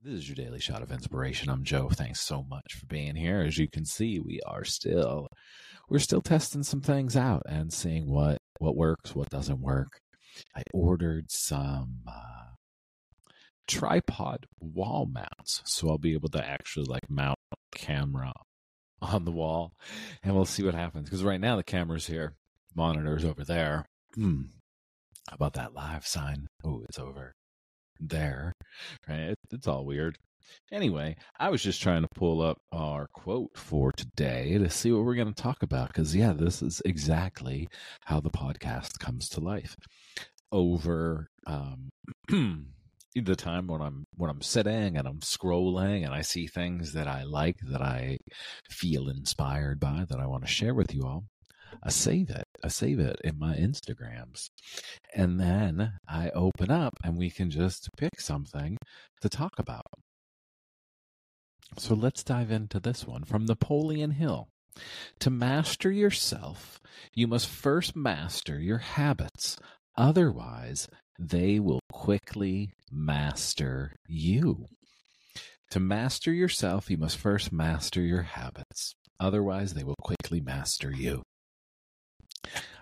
This is your daily shot of inspiration. I'm Joe. Thanks so much for being here. As you can see, we are still we're still testing some things out and seeing what what works, what doesn't work. I ordered some uh, tripod wall mounts, so I'll be able to actually like mount camera on the wall, and we'll see what happens. Because right now the camera's here, monitors over there. Hmm. How about that live sign? Oh, it's over there, right? It, it's all weird. Anyway, I was just trying to pull up our quote for today to see what we're going to talk about because, yeah, this is exactly how the podcast comes to life. Over um, the time when I'm when I'm sitting and I'm scrolling and I see things that I like that I feel inspired by that I want to share with you all, I save it. I save it in my Instagrams. And then I open up and we can just pick something to talk about. So let's dive into this one from Napoleon Hill. To master yourself, you must first master your habits. Otherwise, they will quickly master you. To master yourself, you must first master your habits. Otherwise, they will quickly master you.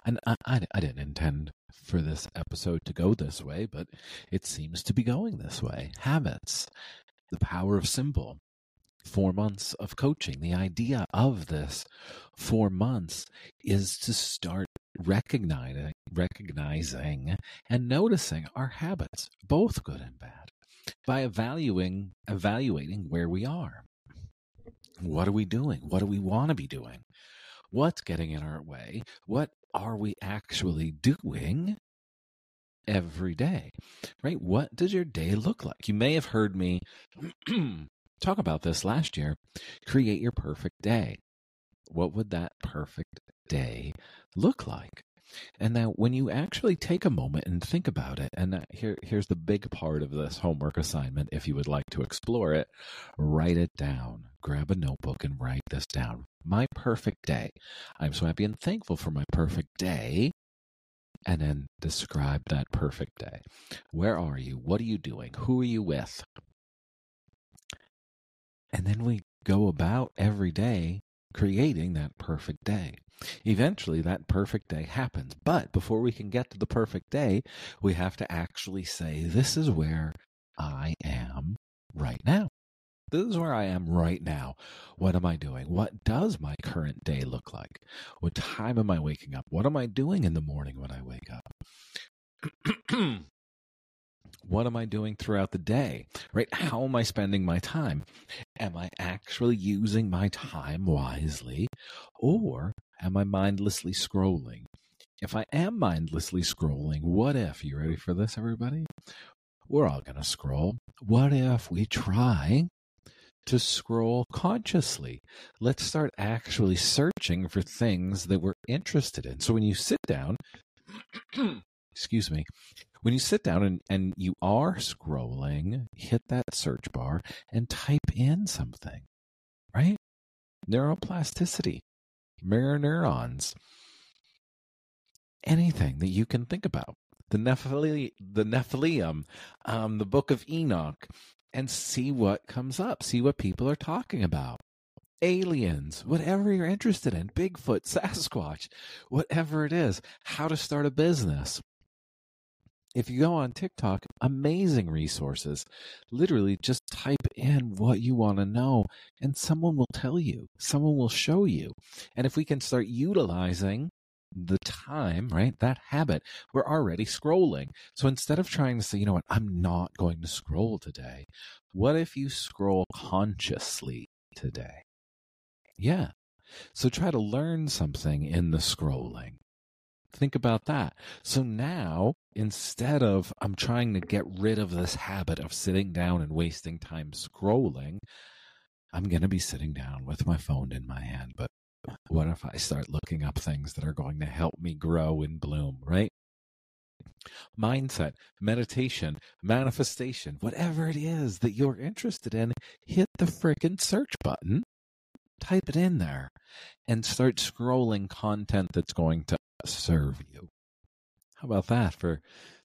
And I, I, I, didn't intend for this episode to go this way, but it seems to be going this way. Habits, the power of simple, Four months of coaching. The idea of this four months is to start recognizing, recognizing and noticing our habits, both good and bad, by evaluating, evaluating where we are. What are we doing? What do we want to be doing? What's getting in our way? What are we actually doing every day? Right? What does your day look like? You may have heard me talk about this last year. Create your perfect day. What would that perfect day look like? And now, when you actually take a moment and think about it, and uh, here, here's the big part of this homework assignment, if you would like to explore it, write it down. Grab a notebook and write this down. My perfect day. I'm so happy and thankful for my perfect day. And then describe that perfect day. Where are you? What are you doing? Who are you with? And then we go about every day creating that perfect day. Eventually, that perfect day happens. But before we can get to the perfect day, we have to actually say, This is where I am right now. This is where I am right now. What am I doing? What does my current day look like? What time am I waking up? What am I doing in the morning when I wake up? what am I doing throughout the day? Right? How am I spending my time? Am I actually using my time wisely or am I mindlessly scrolling? If I am mindlessly scrolling, what if, you ready for this, everybody? We're all going to scroll. What if we try to scroll consciously? Let's start actually searching for things that we're interested in. So when you sit down, excuse me, when you sit down and, and you are scrolling, hit that search bar and type in something, right? Neuroplasticity, mirror neurons, anything that you can think about. The Nephilim, the Nephilim, um, the Book of Enoch, and see what comes up. See what people are talking about. Aliens, whatever you're interested in, Bigfoot, Sasquatch, whatever it is, how to start a business, if you go on TikTok, amazing resources. Literally, just type in what you want to know, and someone will tell you, someone will show you. And if we can start utilizing the time, right, that habit, we're already scrolling. So instead of trying to say, you know what, I'm not going to scroll today, what if you scroll consciously today? Yeah. So try to learn something in the scrolling. Think about that. So now, instead of I'm trying to get rid of this habit of sitting down and wasting time scrolling, I'm going to be sitting down with my phone in my hand, but what if I start looking up things that are going to help me grow and bloom, right? Mindset, meditation, manifestation, whatever it is that you're interested in, hit the frickin' search button, type it in there, and start scrolling content that's going to serve you. How about that for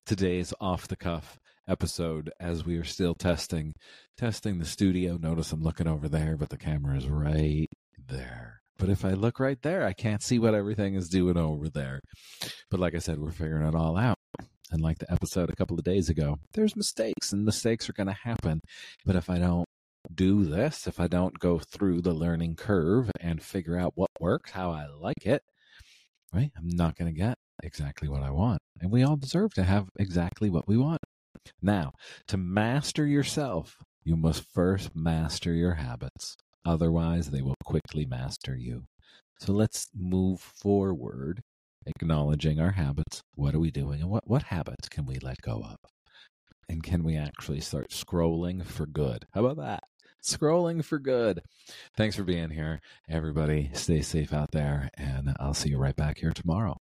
today's off the cuff episode as we are still testing testing the studio. Notice I'm looking over there, but the camera is right there. But if I look right there, I can't see what everything is doing over there. But like I said, we're figuring it all out. And like the episode a couple of days ago, there's mistakes and mistakes are going to happen. But if I don't do this, if I don't go through the learning curve and figure out what works, how I like it, right, I'm not going to get exactly what I want. And we all deserve to have exactly what we want. Now, to master yourself, you must first master your habits. Otherwise, they will quickly master you. So let's move forward, acknowledging our habits. What are we doing? And what, what habits can we let go of? And can we actually start scrolling for good? How about that? Scrolling for good. Thanks for being here, everybody. Stay safe out there, and I'll see you right back here tomorrow.